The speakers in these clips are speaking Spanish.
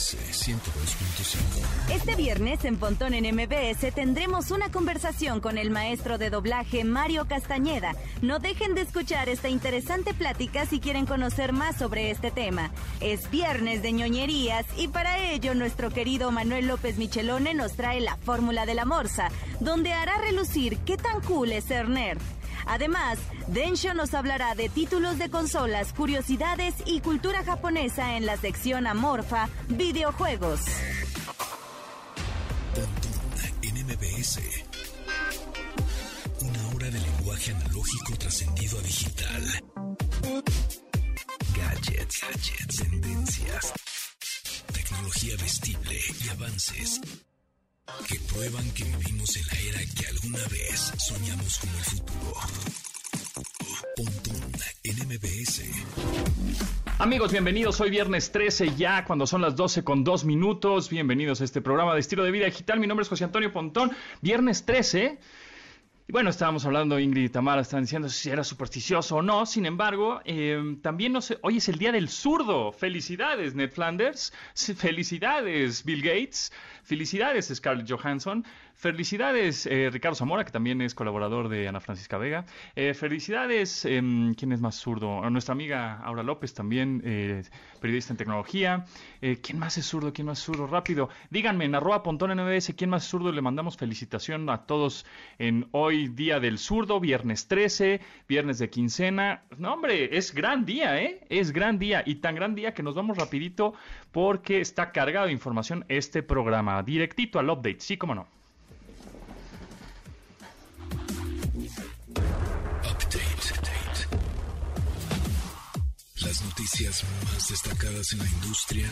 MBS 102.5. Este viernes en Pontón en MBS tendremos una conversación con el maestro de doblaje Mario Castañeda. No dejen de escuchar esta interesante plática si quieren conocer más sobre este tema. Es viernes de ñoñerías y para ello nuestro querido Manuel López Michelone nos trae la fórmula de la morsa, donde hará relucir qué tan cool es ser. Además, Densho nos hablará de títulos de consolas, curiosidades y cultura japonesa en la sección amorfa videojuegos. en MBS. Una hora de lenguaje analógico trascendido a digital. Gadgets, gadgets, tendencias, tecnología vestible y avances que prueban que vivimos en la era que alguna vez soñamos como el futuro. Pontón en MBS. Amigos, bienvenidos. Hoy viernes 13 ya, cuando son las 12 con 2 minutos. Bienvenidos a este programa de estilo de vida digital. Mi nombre es José Antonio Pontón. Viernes 13. Y bueno, estábamos hablando, Ingrid y Tamara están diciendo si era supersticioso o no. Sin embargo, eh, también no sé, hoy es el día del zurdo. Felicidades, Ned Flanders. Felicidades, Bill Gates. Felicidades, Scarlett Johansson. Felicidades, eh, Ricardo Zamora, que también es colaborador de Ana Francisca Vega. Eh, felicidades, em, ¿quién es más zurdo? Nuestra amiga Aura López, también eh, periodista en tecnología. ¿Quién más es zurdo? ¿Quién más es zurdo? Rápido, díganme en arroba pontón NBS, ¿quién más es zurdo? Le mandamos felicitación a todos en hoy, día del zurdo, viernes 13, viernes de quincena. No, hombre, es gran día, ¿eh? Es gran día y tan gran día que nos vamos rapidito porque está cargado de información este programa. Directito al update, sí, cómo no. Noticias más destacadas en la industria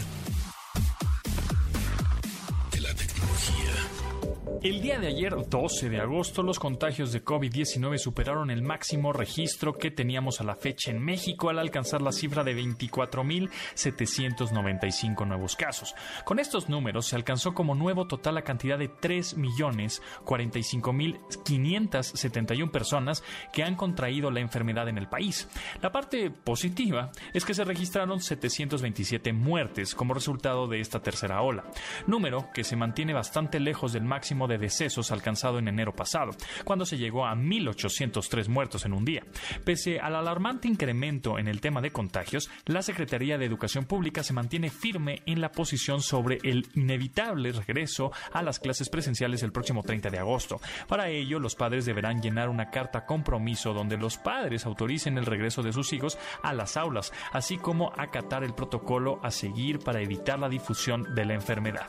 El día de ayer, 12 de agosto, los contagios de COVID-19 superaron el máximo registro que teníamos a la fecha en México al alcanzar la cifra de 24.795 nuevos casos. Con estos números se alcanzó como nuevo total la cantidad de 3.045.571 personas que han contraído la enfermedad en el país. La parte positiva es que se registraron 727 muertes como resultado de esta tercera ola, número que se mantiene bastante lejos del máximo de decesos alcanzado en enero pasado, cuando se llegó a 1.803 muertos en un día. Pese al alarmante incremento en el tema de contagios, la Secretaría de Educación Pública se mantiene firme en la posición sobre el inevitable regreso a las clases presenciales el próximo 30 de agosto. Para ello, los padres deberán llenar una carta compromiso donde los padres autoricen el regreso de sus hijos a las aulas, así como acatar el protocolo a seguir para evitar la difusión de la enfermedad.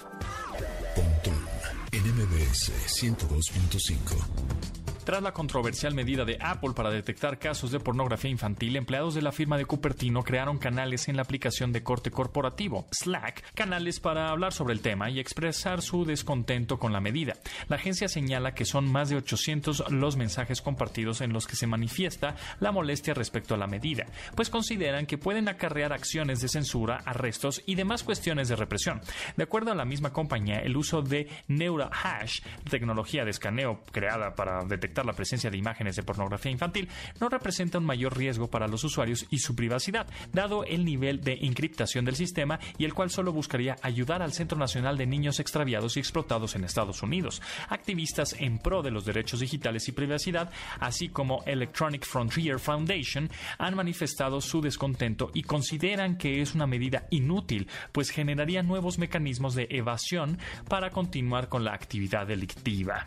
NMBS 102.5 tras la controversial medida de Apple para detectar casos de pornografía infantil, empleados de la firma de Cupertino crearon canales en la aplicación de corte corporativo, Slack, canales para hablar sobre el tema y expresar su descontento con la medida. La agencia señala que son más de 800 los mensajes compartidos en los que se manifiesta la molestia respecto a la medida, pues consideran que pueden acarrear acciones de censura, arrestos y demás cuestiones de represión. De acuerdo a la misma compañía, el uso de NeuraHash, tecnología de escaneo creada para detectar la presencia de imágenes de pornografía infantil no representa un mayor riesgo para los usuarios y su privacidad, dado el nivel de encriptación del sistema y el cual solo buscaría ayudar al Centro Nacional de Niños Extraviados y Explotados en Estados Unidos. Activistas en pro de los derechos digitales y privacidad, así como Electronic Frontier Foundation, han manifestado su descontento y consideran que es una medida inútil, pues generaría nuevos mecanismos de evasión para continuar con la actividad delictiva.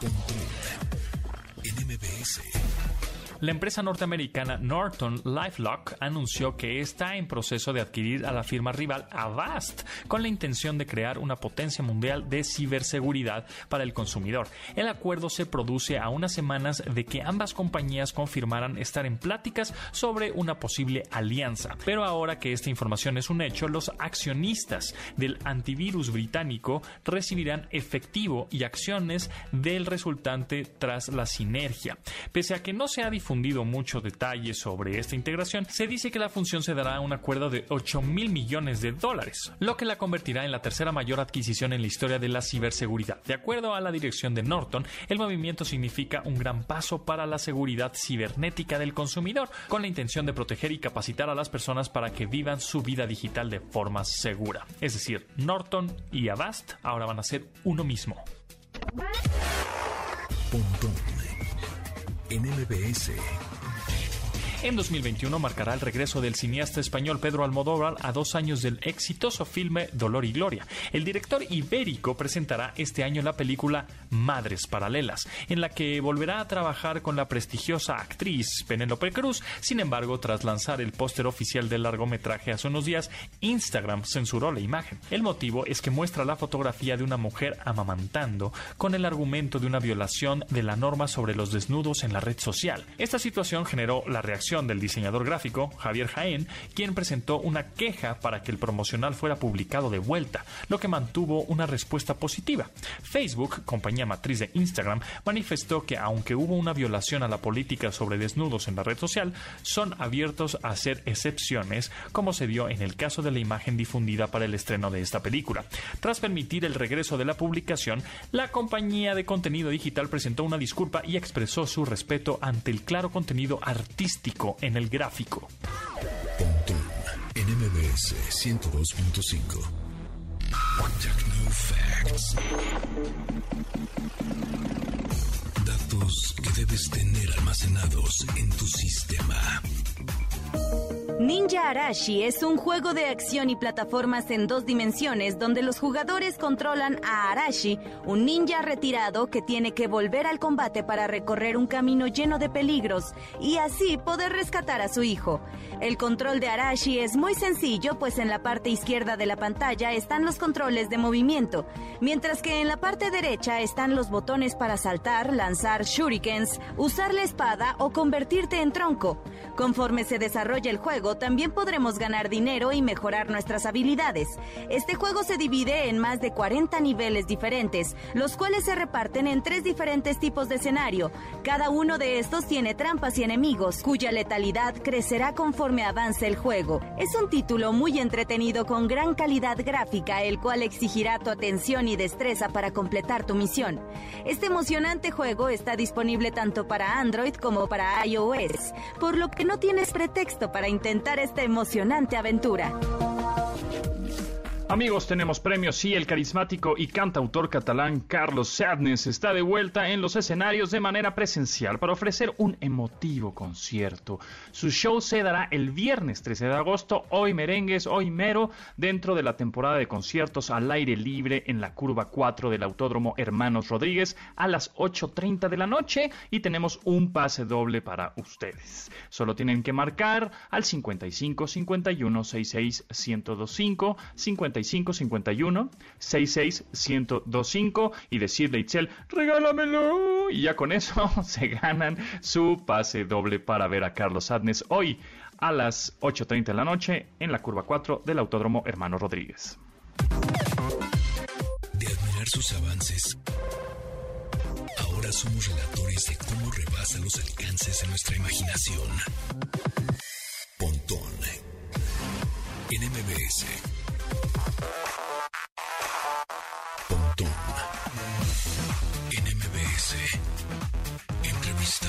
Pontón en MBS. La empresa norteamericana Norton LifeLock anunció que está en proceso de adquirir a la firma rival Avast con la intención de crear una potencia mundial de ciberseguridad para el consumidor. El acuerdo se produce a unas semanas de que ambas compañías confirmaran estar en pláticas sobre una posible alianza. Pero ahora que esta información es un hecho, los accionistas del antivirus británico recibirán efectivo y acciones del resultante tras la sinergia. Pese a que no se ha difundido difundido mucho detalle sobre esta integración, se dice que la función se dará a un acuerdo de 8 mil millones de dólares, lo que la convertirá en la tercera mayor adquisición en la historia de la ciberseguridad. De acuerdo a la dirección de Norton, el movimiento significa un gran paso para la seguridad cibernética del consumidor, con la intención de proteger y capacitar a las personas para que vivan su vida digital de forma segura. Es decir, Norton y Avast ahora van a ser uno mismo. En MBS. En 2021 marcará el regreso del cineasta español Pedro Almodóvar a dos años del exitoso filme Dolor y Gloria. El director ibérico presentará este año la película Madres Paralelas, en la que volverá a trabajar con la prestigiosa actriz Penélope Cruz. Sin embargo, tras lanzar el póster oficial del largometraje hace unos días, Instagram censuró la imagen. El motivo es que muestra la fotografía de una mujer amamantando con el argumento de una violación de la norma sobre los desnudos en la red social. Esta situación generó la reacción del diseñador gráfico Javier Jaén, quien presentó una queja para que el promocional fuera publicado de vuelta, lo que mantuvo una respuesta positiva. Facebook, compañía matriz de Instagram, manifestó que aunque hubo una violación a la política sobre desnudos en la red social, son abiertos a hacer excepciones, como se dio en el caso de la imagen difundida para el estreno de esta película. Tras permitir el regreso de la publicación, la compañía de contenido digital presentó una disculpa y expresó su respeto ante el claro contenido artístico en el gráfico. Pontón en MBS 102.5. Techno Facts. Datos que debes tener almacenados en tu sistema. Ninja Arashi es un juego de acción y plataformas en dos dimensiones donde los jugadores controlan a Arashi, un ninja retirado que tiene que volver al combate para recorrer un camino lleno de peligros y así poder rescatar a su hijo. El control de Arashi es muy sencillo pues en la parte izquierda de la pantalla están los controles de movimiento, mientras que en la parte derecha están los botones para saltar, lanzar shurikens, usar la espada o convertirte en tronco. Conforme se desarrolla el juego, también podremos ganar dinero y mejorar nuestras habilidades. Este juego se divide en más de 40 niveles diferentes, los cuales se reparten en tres diferentes tipos de escenario. Cada uno de estos tiene trampas y enemigos, cuya letalidad crecerá conforme avance el juego. Es un título muy entretenido con gran calidad gráfica, el cual exigirá tu atención y destreza para completar tu misión. Este emocionante juego está disponible tanto para Android como para iOS, por lo que no tienes pretexto para intentar esta emocionante aventura. Amigos, tenemos premios. Sí, el carismático y cantautor catalán Carlos Sadness está de vuelta en los escenarios de manera presencial para ofrecer un emotivo concierto. Su show se dará el viernes 13 de agosto, hoy merengues, hoy mero, dentro de la temporada de conciertos al aire libre en la curva 4 del Autódromo Hermanos Rodríguez a las 8.30 de la noche y tenemos un pase doble para ustedes. Solo tienen que marcar al 55 51 66 1025 50 55 51 66 1025 y decirle a Itzel, regálamelo. Y ya con eso se ganan su pase doble para ver a Carlos Adnes hoy a las 8.30 de la noche en la curva 4 del Autódromo Hermano Rodríguez. De admirar sus avances, ahora somos relatores de cómo rebasa los alcances de nuestra imaginación. Pontón en MBS. Pontón en MBS. Entrevista.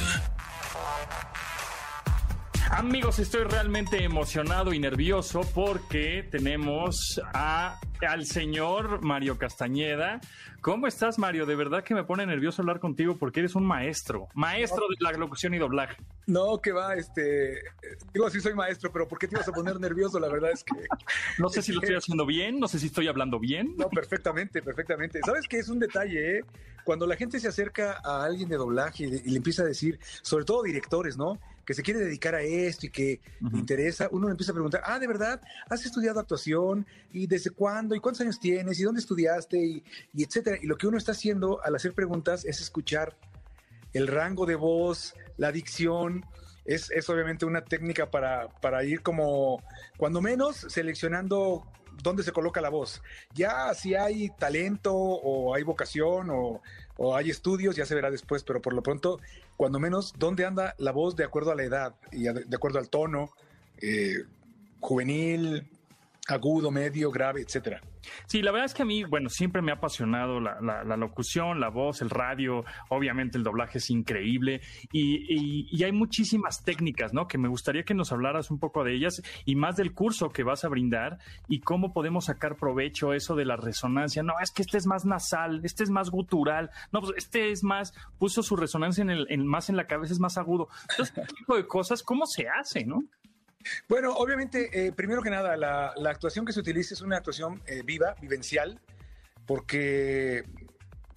Amigos, estoy realmente emocionado y nervioso porque tenemos a, al señor Mario Castañeda. ¿Cómo estás, Mario? De verdad que me pone nervioso hablar contigo porque eres un maestro, maestro de la locución y doblaje. No, que va, este, digo, sí soy maestro, pero ¿por qué te ibas a poner nervioso? La verdad es que... No sé si lo estoy haciendo bien, no sé si estoy hablando bien. No, perfectamente, perfectamente. ¿Sabes qué es un detalle, eh? Cuando la gente se acerca a alguien de doblaje y le empieza a decir, sobre todo directores, ¿no? Que se quiere dedicar a esto y que le interesa, uno le empieza a preguntar, ah, ¿de verdad? ¿Has estudiado actuación? ¿Y desde cuándo? ¿Y cuántos años tienes? ¿Y dónde estudiaste? Y, y etcétera. Y lo que uno está haciendo al hacer preguntas es escuchar el rango de voz, la dicción, es, es obviamente una técnica para, para ir como, cuando menos, seleccionando dónde se coloca la voz. Ya si hay talento o hay vocación o, hay estudios, ya se verá después, pero por lo pronto, cuando menos, dónde anda la voz de acuerdo a la edad y de acuerdo al tono, eh, juvenil, agudo, medio, grave, etcétera. Sí, la verdad es que a mí, bueno, siempre me ha apasionado la, locución, la voz, el radio, obviamente el doblaje es increíble y, hay muchísimas técnicas, ¿no? Que me gustaría que nos hablaras un poco de ellas y más del curso que vas a brindar y cómo podemos sacar provecho eso de la resonancia. No, es que este es más nasal, este es más gutural, no, pues este es más, puso su resonancia en el, más en la cabeza, es más agudo. Entonces, este tipo de cosas, ¿cómo se hace, no? Bueno, obviamente, eh, primero que nada, la, actuación que se utiliza es una actuación eh, viva, vivencial, porque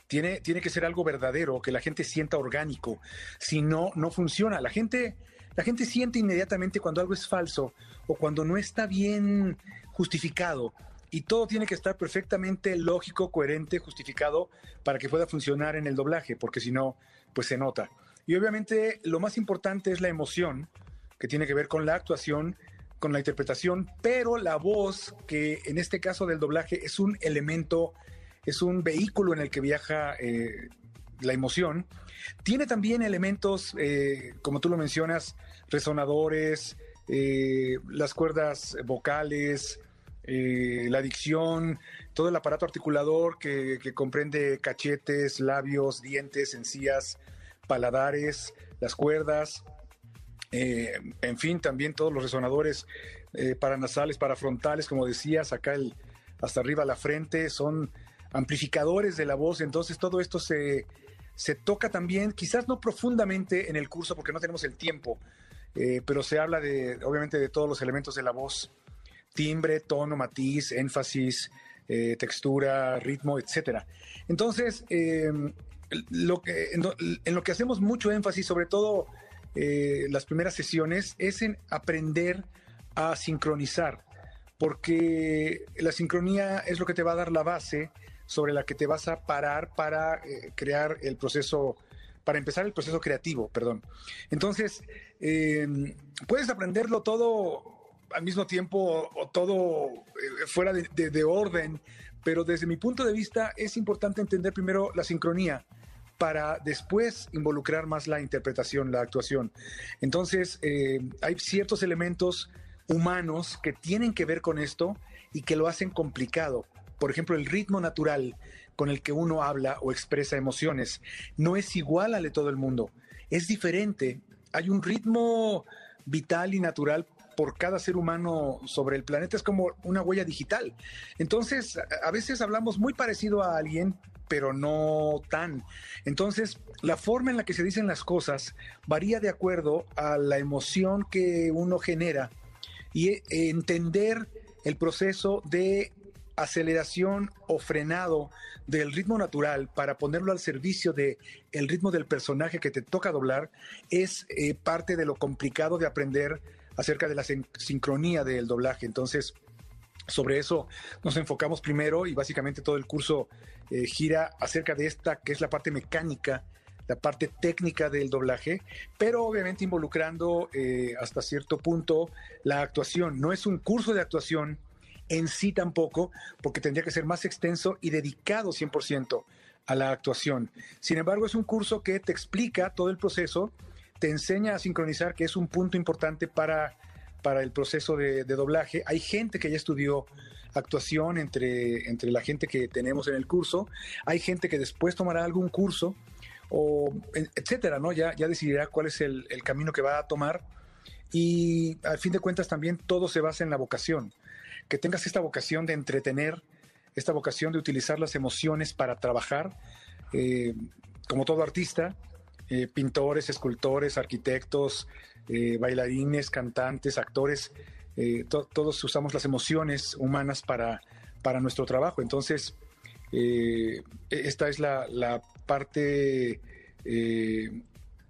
tiene, tiene que ser algo verdadero, que la gente sienta orgánico. Si no, no funciona. La gente, la gente siente inmediatamente cuando algo es falso o cuando no está bien justificado. Y todo tiene que estar perfectamente lógico, coherente, justificado para que pueda funcionar en el doblaje, porque si no, pues se nota. Y obviamente lo más importante es la emoción que tiene que ver con la actuación, con la interpretación, pero la voz, que en este caso del doblaje es un elemento, es un vehículo en el que viaja eh, la emoción, tiene también elementos, eh, como tú lo mencionas, resonadores, eh, las cuerdas vocales, la dicción, todo el aparato articulador que, que, comprende cachetes, labios, dientes, encías, paladares, las cuerdas, eh, en fin, también todos los resonadores eh, paranasales, parafrontales, como decías, acá el, hasta arriba la frente, son amplificadores de la voz, entonces todo esto se, se toca también, quizás no profundamente en el curso porque no tenemos el tiempo, eh, pero se habla de, obviamente, de todos los elementos de la voz, timbre, tono, matiz, énfasis, textura, ritmo, etcétera. Entonces, lo que, en, lo que hacemos mucho énfasis, sobre todo eh, las primeras sesiones es en aprender a sincronizar, porque la sincronía es lo que te va a dar la base sobre la que te vas a parar para eh, crear el proceso, para empezar el proceso creativo, perdón. Entonces, em, puedes aprenderlo todo al mismo tiempo o todo eh, fuera de orden, pero desde mi punto de vista es importante entender primero la sincronía para después involucrar más la interpretación, la actuación. Entonces, eh, hay ciertos elementos humanos que tienen que ver con esto y que lo hacen complicado. Por ejemplo, el ritmo natural con el que uno habla o expresa emociones no es igual al de todo el mundo, es diferente. Hay un ritmo vital y natural por cada ser humano sobre el planeta, es como una huella digital. Entonces, a veces hablamos muy parecido a alguien, pero no tan. Entonces, la forma en la que se dicen las cosas varía de acuerdo a la emoción que uno genera y entender el proceso de aceleración o frenado del ritmo natural para ponerlo al servicio de el ritmo del personaje que te toca doblar es eh, parte de lo complicado de aprender acerca de la sincronía del doblaje. Entonces, sobre eso nos enfocamos primero y básicamente todo el curso eh, gira acerca de esta, que es la parte mecánica, la parte técnica del doblaje, pero obviamente involucrando eh, hasta cierto punto la actuación. No es un curso de actuación en sí tampoco, porque tendría que ser más extenso y dedicado 100% a la actuación. Sin embargo, es un curso que te explica todo el proceso, te enseña a sincronizar, que es un punto importante para, para el proceso de doblaje. Hay gente que ya estudió actuación entre, entre la gente que tenemos en el curso. Hay gente que después tomará algún curso, o etcétera, ¿no? Ya, ya decidirá cuál es el, camino que va a tomar. Y al fin de cuentas también todo se basa en la vocación. Que tengas esta vocación de entretener, esta vocación de utilizar las emociones para trabajar, eh, como todo artista, eh, pintores, escultores, arquitectos, eh, bailarines, cantantes, actores, eh, todos usamos las emociones humanas para, para nuestro trabajo. Entonces, eh, esta es la, parte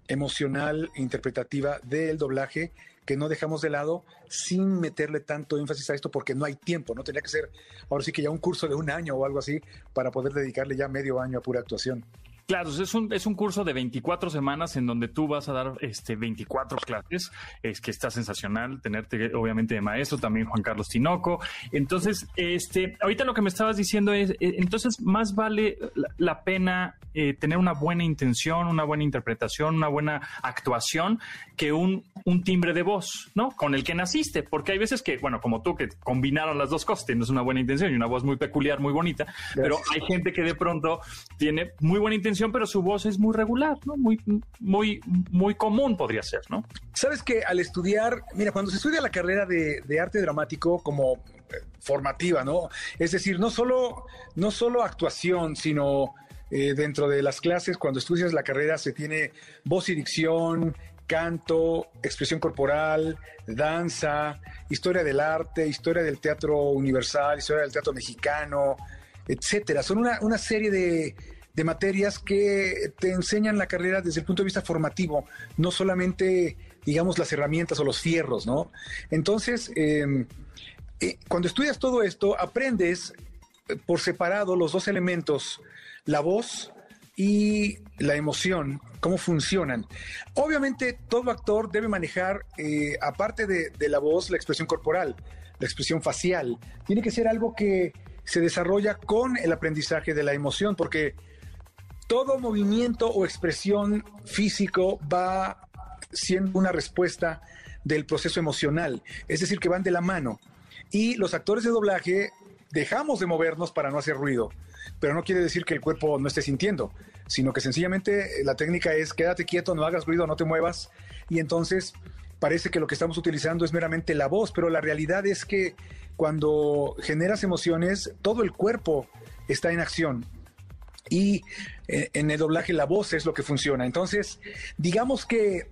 emocional e interpretativa del doblaje que no dejamos de lado sin meterle tanto énfasis a esto porque no hay tiempo, ¿no? Tenía que ser ahora sí que ya un curso de un año o algo así para poder dedicarle ya medio año a pura actuación. Claro, es un, es un curso de 24 semanas en donde tú vas a dar este 24 clases, es que está sensacional tenerte obviamente de maestro, también Juan Carlos Tinoco. Entonces, este, ahorita lo que me estabas diciendo es, eh, entonces más vale la, pena eh, tener una buena intención, una buena interpretación, una buena actuación que un, un timbre de voz, ¿no? Con el que naciste, porque hay veces que, bueno, como tú, que combinaron las dos cosas, tienes una buena intención y una voz muy peculiar, muy bonita, pero hay gente que de pronto tiene muy buena intención pero su voz es muy regular, ¿no? Muy, muy, muy común podría ser, ¿no? Sabes que al estudiar, mira, cuando se estudia la carrera de, arte dramático como eh, formativa, ¿no? Es decir, no solo, no solo actuación, sino eh, dentro de las clases, cuando estudias la carrera, se tiene voz y dicción, canto, expresión corporal, danza, historia del arte, historia del teatro universal, historia del teatro mexicano, etcétera. Son una, una serie de, de materias que te enseñan la carrera desde el punto de vista formativo, no solamente, digamos, las herramientas o los fierros, ¿no? Entonces, em, eh, cuando estudias todo esto, aprendes eh, por separado los dos elementos, la voz y la emoción, cómo funcionan. Obviamente, todo actor debe manejar, eh, aparte de, de la voz, la expresión corporal, la expresión facial. Tiene que ser algo que se desarrolla con el aprendizaje de la emoción, porque todo movimiento o expresión físico va siendo una respuesta del proceso emocional, es decir, que van de la mano. Y los actores de doblaje dejamos de movernos para no hacer ruido, pero no quiere decir que el cuerpo no esté sintiendo, sino que sencillamente la técnica es quédate quieto, no hagas ruido, no te muevas, y entonces parece que lo que estamos utilizando es meramente la voz, pero la realidad es que cuando generas emociones, todo el cuerpo está en acción y eh, en el doblaje la voz es lo que funciona. Entonces, digamos que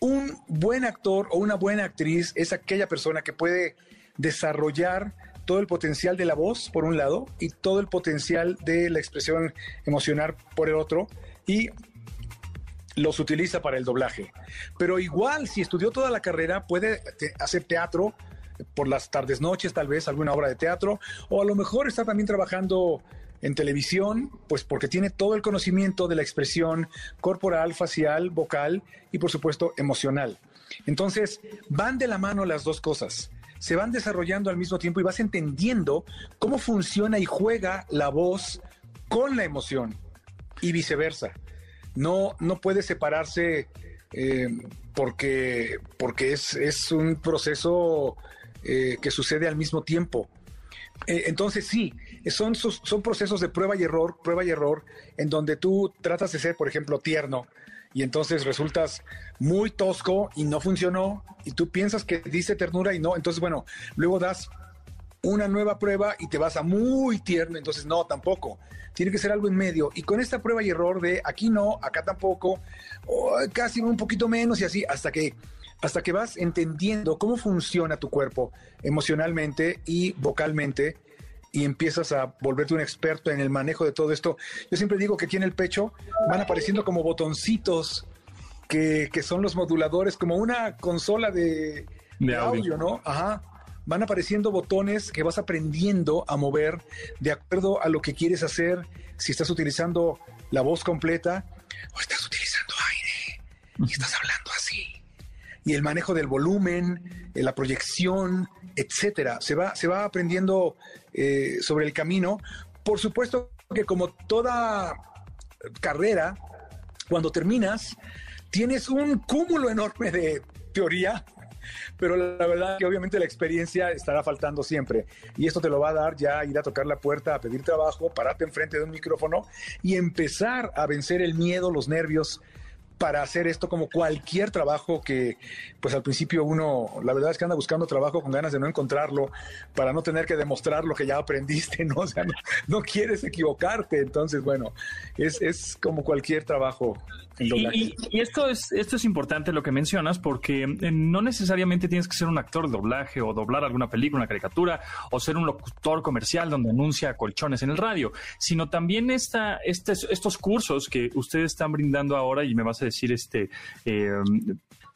un buen actor o una buena actriz es aquella persona que puede desarrollar todo el potencial de la voz, por un lado, y todo el potencial de la expresión emocional, por el otro, y los utiliza para el doblaje. Pero igual, si estudió toda la carrera, puede hacer teatro por las tardes, noches, tal vez alguna obra de teatro, o a lo mejor está también trabajando en televisión, pues porque tiene todo el conocimiento de la expresión corporal, facial, vocal y por supuesto emocional. Entonces, van de la mano las dos cosas. Se van desarrollando al mismo tiempo y vas entendiendo cómo funciona y juega la voz con la emoción y viceversa. No, no puede separarse eh, porque, porque es, un proceso eh, que sucede al mismo tiempo. Eh, entonces sí, son, son procesos de prueba y error, prueba y error, en donde tú tratas de ser, por ejemplo, tierno, y entonces resultas muy tosco y no funcionó, y tú piensas que dice ternura y no, entonces bueno, luego das una nueva prueba y te vas a muy tierno, entonces no, tampoco. Tiene que ser algo en medio. Y con esta prueba y error de aquí no, acá tampoco, o casi un poquito menos y así, hasta que hasta que vas entendiendo cómo funciona tu cuerpo emocionalmente y vocalmente y empiezas a volverte un experto en el manejo de todo esto. Yo siempre digo que aquí en el pecho van apareciendo como botoncitos que, son los moduladores, como una consola de, audio. ¿no? Ajá. Van apareciendo botones que vas aprendiendo a mover de acuerdo a lo que quieres hacer, si estás utilizando la voz completa o estás utilizando aire y estás hablando así. Y el manejo del volumen, eh, la proyección, etcétera. Se va, se va aprendiendo eh, sobre el camino. Por supuesto que como toda carrera, cuando terminas, tienes un cúmulo enorme de teoría, pero la verdad que obviamente la experiencia estará faltando siempre. Y esto te lo va a dar ya ir a tocar la puerta, a pedir trabajo, pararte enfrente de un micrófono y empezar a vencer el miedo, los nervios, para hacer esto como cualquier trabajo que pues al principio uno, la verdad es que anda buscando trabajo con ganas de no encontrarlo, para no tener que demostrar lo que ya aprendiste, ¿no? O sea, no, quieres equivocarte, entonces bueno, es, es como cualquier trabajo y, esto es esto es importante lo que mencionas porque eh, no necesariamente tienes que ser un actor de doblaje o doblar alguna película, una caricatura o ser un locutor comercial donde anuncia colchones en el radio, sino también esta, este, estos cursos que ustedes están brindando ahora y me vas a a decir este eh,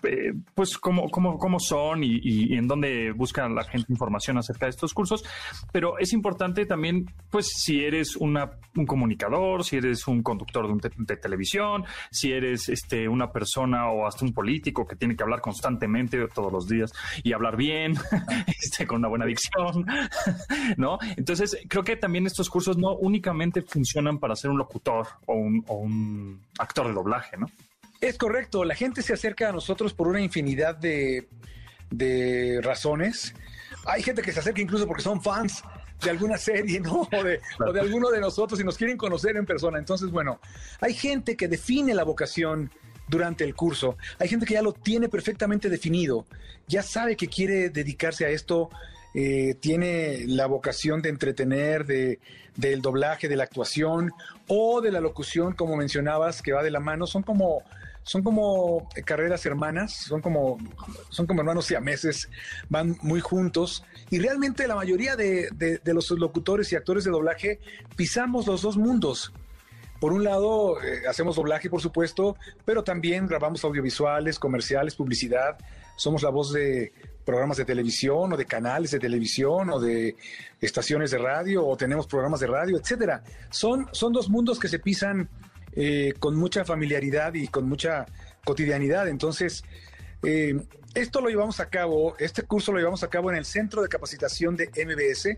eh, pues cómo, cómo, cómo son y, en dónde busca la gente información acerca de estos cursos. Pero es importante también, pues, si eres una, un comunicador, si eres un conductor de, televisión, si eres este, una persona o hasta un político que tiene que hablar constantemente todos los días y hablar bien, este, con una buena dicción, ¿no? Entonces, creo que también estos cursos no únicamente funcionan para ser un locutor o un, o un actor de doblaje, ¿no? Es correcto, la gente se acerca a nosotros por una infinidad de, razones. Hay gente que se acerca incluso porque son fans de alguna serie, ¿no? O de, o de, alguno de nosotros y nos quieren conocer en persona. Entonces, bueno, hay gente que define la vocación durante el curso. Hay gente que ya lo tiene perfectamente definido, ya sabe que quiere dedicarse a esto, eh, tiene la vocación de entretener, de, del doblaje, de la actuación o de la locución, como mencionabas, que va de la mano. Son como son como carreras hermanas, son como, son como hermanos siameses, van muy juntos y realmente la mayoría de, los locutores y actores de doblaje pisamos los dos mundos. Por un lado, eh, hacemos doblaje, por supuesto, pero también grabamos audiovisuales, comerciales, publicidad. Somos la voz de programas de televisión o de canales de televisión o de estaciones de radio o tenemos programas de radio, etcétera. Son, son dos mundos que se pisan eh, con mucha familiaridad y con mucha cotidianidad. Entonces, eh, esto lo llevamos a cabo, este curso lo llevamos a cabo en el Centro de Capacitación de MBS.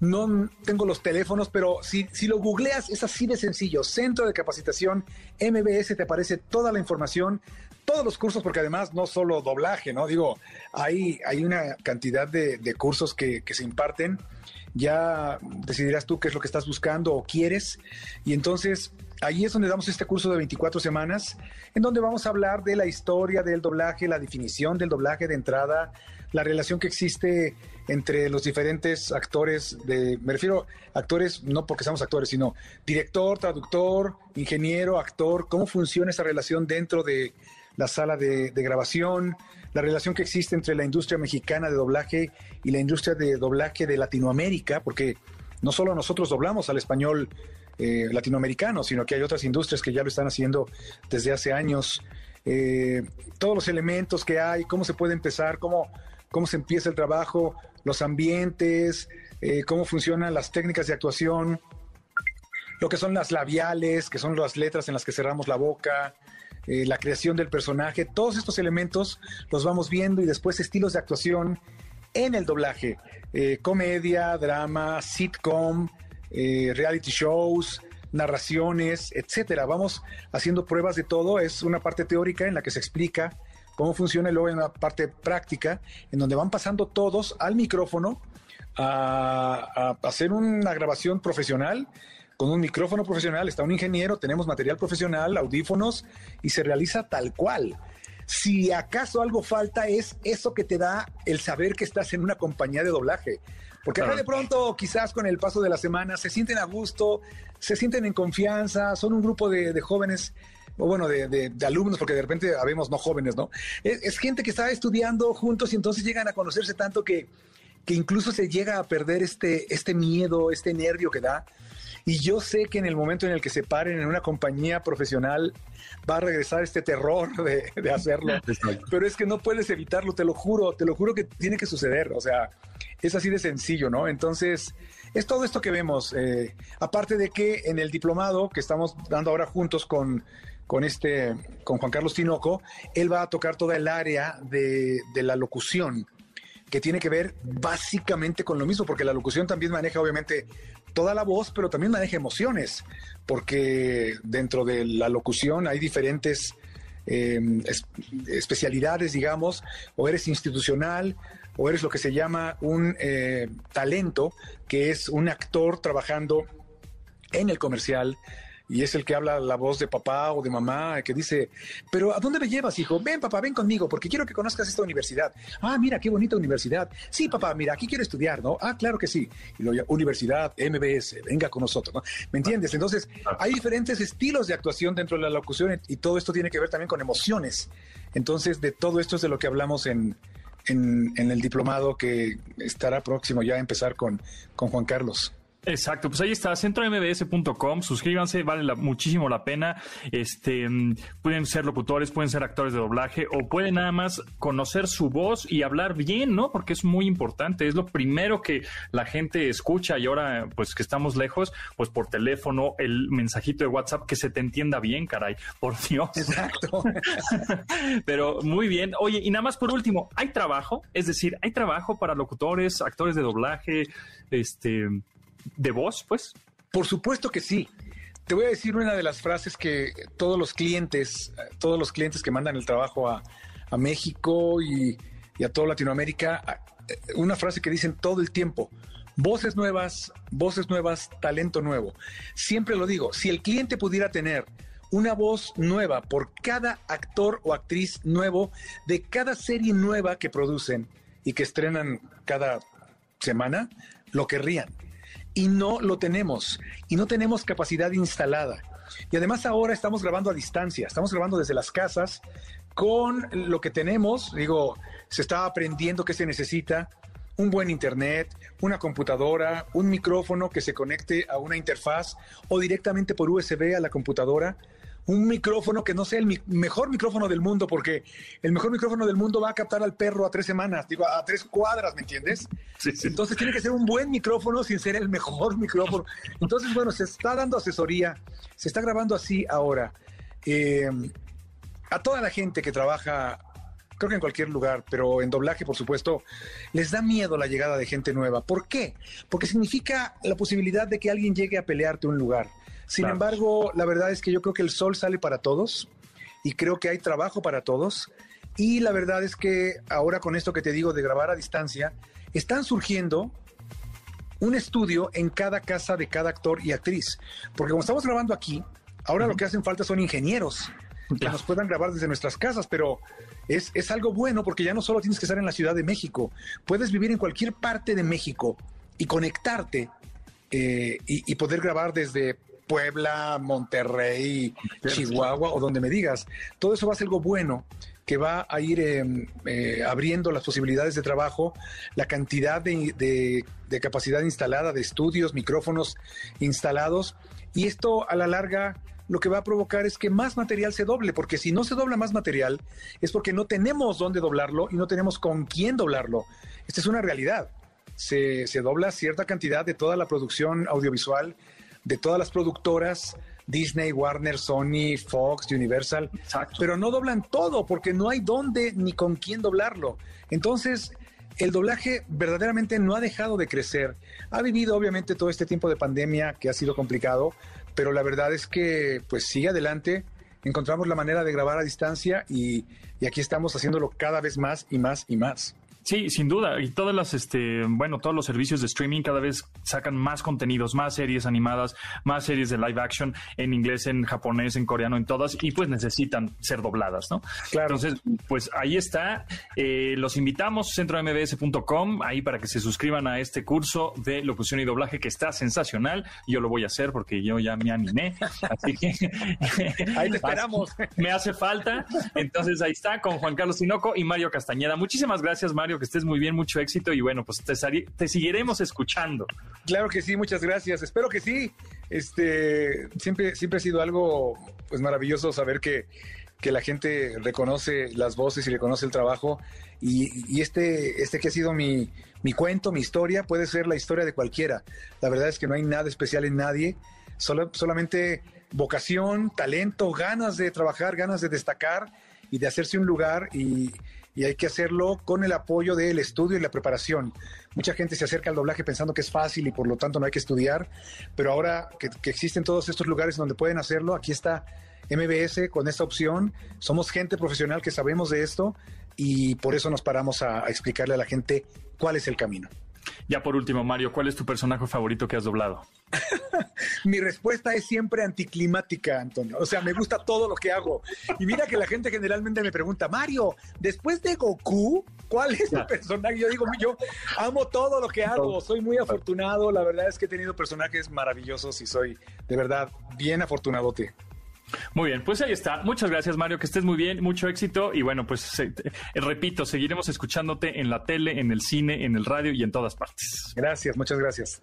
No tengo los teléfonos, pero si, si lo googleas es así de sencillo. Centro de Capacitación MBS te aparece toda la información, todos los cursos, porque además no solo doblaje, ¿no? Digo, hay, hay una cantidad de, cursos que, que se imparten. Ya decidirás tú qué es lo que estás buscando o quieres. Y entonces Ahí es donde damos este curso de 24 semanas, en donde vamos a hablar de la historia del doblaje, la definición del doblaje de entrada, la relación que existe entre los diferentes actores, me refiero a actores no porque seamos actores, sino director, traductor, ingeniero, actor, cómo funciona esa relación dentro de la sala de grabación, la relación que existe entre la industria mexicana de doblaje y la industria de doblaje de Latinoamérica, porque no solo nosotros doblamos al español eh, latinoamericano, sino que hay otras industrias que ya lo están haciendo desde hace años. Eh, todos los elementos que hay, cómo se puede empezar, cómo, cómo se empieza el trabajo, los ambientes, eh, cómo funcionan las técnicas de actuación, lo que son las labiales, que son las letras en las que cerramos la boca, la creación del personaje, todos estos elementos los vamos viendo y después estilos de actuación en el doblaje, comedia, drama, sitcom, eh, reality shows, narraciones, etcétera. Vamos haciendo pruebas de todo. Es una parte teórica en la que se explica cómo funciona y luego hay una parte práctica en donde van pasando todos al micrófono a, hacer una grabación profesional. Con un micrófono profesional está un ingeniero, tenemos material profesional, audífonos y se realiza tal cual. Si acaso algo falta es eso que te da el saber que estás en una compañía de doblaje. Porque de pronto, quizás con el paso de la semana, se sienten a gusto, se sienten en confianza, son un grupo de, jóvenes o bueno, de, alumnos, porque de repente habemos no jóvenes, ¿no? Es, gente que está estudiando juntos y entonces llegan a conocerse tanto que, que incluso se llega a perder este, este miedo, este nervio que da. Y yo sé que en el momento en el que se paren en una compañía profesional va a regresar este terror de, de hacerlo. Pero es que no puedes evitarlo, te lo juro, te lo juro que tiene que suceder. O sea, es así de sencillo, ¿no? Entonces, es todo esto que vemos. Eh, aparte de que en el diplomado que estamos dando ahora juntos con, con, este, con Juan Carlos Tinoco, él va a tocar toda el área de, de la locución que tiene que ver básicamente con lo mismo, porque la locución también maneja obviamente toda la voz, pero también maneja emociones, porque dentro de la locución hay diferentes eh, especialidades, digamos, o eres institucional, o eres lo que se llama un eh, talento, que es un actor trabajando en el comercial y es el que habla la voz de papá o de mamá, que dice, pero ¿a dónde me llevas, hijo? Ven, papá, ven conmigo, porque quiero que conozcas esta universidad. Ah, mira, qué bonita universidad. Sí, papá, mira, aquí quiero estudiar, ¿no? Ah, claro que sí. Universidad, MBS, venga con nosotros, ¿no? ¿Me entiendes? Entonces, hay diferentes estilos de actuación dentro de la locución y todo esto tiene que ver también con emociones. Entonces, de todo esto es de lo que hablamos en, en, el diplomado que estará próximo ya a empezar con, con Juan Carlos. Exacto, pues ahí está, centrombs.com, suscríbanse, vale muchísimo la pena. Este, mm, pueden ser locutores, pueden ser actores de doblaje o pueden nada más conocer su voz y hablar bien, ¿no? Porque es muy importante, es lo primero que la gente escucha y ahora pues que estamos lejos, pues por teléfono, el mensajito de WhatsApp que se te entienda bien, caray, por Dios. Exacto. Pero muy bien. Oye, y nada más por último, ¿hay trabajo? Es decir, ¿hay trabajo para locutores, actores de doblaje, este de voz, pues? Por supuesto que sí. Te voy a decir una de las frases que todos los clientes, todos los clientes que mandan el trabajo a, México y, a toda Latinoamérica, una frase que dicen todo el tiempo. Voces nuevas, voces nuevas, talento nuevo. Siempre lo digo, si el cliente pudiera tener una voz nueva por cada actor o actriz nuevo de cada serie nueva que producen y que estrenan cada semana, lo querrían y no lo tenemos y no tenemos capacidad instalada. Y además ahora estamos grabando a distancia, estamos grabando desde las casas con lo que tenemos, digo, se está aprendiendo qué se necesita, un buen internet, una computadora, un micrófono que se conecte a una interfaz o directamente por USB a la computadora un micrófono que no sea el mejor micrófono del mundo, porque el mejor micrófono del mundo va a captar al perro a tres semanas, digo, a tres cuadras, ¿me entiendes? Entonces tiene que ser un buen micrófono sin ser el mejor micrófono. Entonces, bueno, se está dando asesoría, se está grabando así ahora. Eh, a toda la gente que trabaja, creo que en cualquier lugar, pero en doblaje, por supuesto, les da miedo la llegada de gente nueva. ¿Por qué? Porque significa la posibilidad de que alguien llegue a pelearte un lugar sin embargo, la verdad es que yo creo que el sol sale para todos y creo que hay trabajo para todos. Y la verdad es que ahora con esto que te digo de grabar a distancia, están surgiendo un estudio en cada casa de cada actor y actriz. Porque como estamos grabando aquí, ahora lo que hacen falta son ingenieros que nos puedan grabar desde nuestras casas, pero es, es, algo bueno porque ya no solo tienes que estar en la Ciudad de México, puedes vivir en cualquier parte de México y conectarte eh, y, y, poder grabar desde Puebla, Monterrey, Chihuahua o donde me digas. Todo eso va a ser algo bueno que va a ir em, eh, abriendo las posibilidades de trabajo, la cantidad de, capacidad instalada, de estudios, micrófonos instalados, y esto a la larga lo que va a provocar es que más material se doble, porque si no se dobla más material es porque no tenemos dónde doblarlo y no tenemos con quién doblarlo. Esta es una realidad. Se, se dobla cierta cantidad de toda la producción audiovisual de todas las productoras, Disney, Warner, Sony, Fox, Universal, pero no doblan todo porque no hay dónde ni con quién doblarlo. Entonces, el doblaje verdaderamente no ha dejado de crecer. Ha vivido obviamente todo este tiempo de pandemia que ha sido complicado, pero la verdad es que pues sigue adelante. Encontramos la manera de grabar a distancia y, y aquí estamos haciéndolo cada vez más y más y más. Sí, sin duda. Y todas las, este, bueno, todos los servicios de streaming cada vez sacan más contenidos, más series animadas, más series de live action en inglés, en japonés, en coreano, en todas, y pues necesitan ser dobladas, ¿no? Claro. Entonces, pues ahí está. Eh, los invitamos, centrombs.com, ahí para que se suscriban a este curso de locución y doblaje que está sensacional. Yo lo voy a hacer porque yo ya me animé. Así que. ahí te esperamos. me hace falta. Entonces, ahí está con Juan Carlos Sinoco y Mario Castañeda. Muchísimas gracias, Mario que estés muy bien, mucho éxito y bueno, pues te, te seguiremos escuchando. Claro que sí, muchas gracias. Espero que sí. Este siempre, siempre ha sido algo pues maravilloso saber que, que la gente reconoce las voces y reconoce el trabajo. Y, este, este que ha sido mi, mi cuento, mi historia, puede ser la historia de cualquiera. La verdad es que no hay nada especial en nadie, solo, solamente vocación, talento, ganas de trabajar, ganas de destacar y de hacerse un lugar y, y hay que hacerlo con el apoyo del estudio y la preparación. Mucha gente se acerca al doblaje pensando que es fácil y por lo tanto no hay que estudiar, pero ahora que, existen todos estos lugares donde pueden hacerlo, aquí está MBS con esta opción. Somos gente profesional que sabemos de esto y por eso nos paramos a explicarle a la gente cuál es el camino. Ya por último, Mario, ¿cuál es tu personaje favorito que has doblado? Mi respuesta es siempre anticlimática, Antonio. O sea, me gusta todo lo que hago. Y mira que la gente generalmente me pregunta, Mario, después de Goku, ¿cuál es el personaje? Yo digo, yo amo todo lo que hago. Soy muy afortunado. La verdad es que he tenido personajes maravillosos y soy de verdad bien afortunadote. Muy bien, pues ahí está. Muchas gracias, Mario, que estés muy bien, mucho éxito y bueno, pues repito, seguiremos escuchándote en la tele, en el cine, en el radio y en todas partes. Gracias, muchas gracias.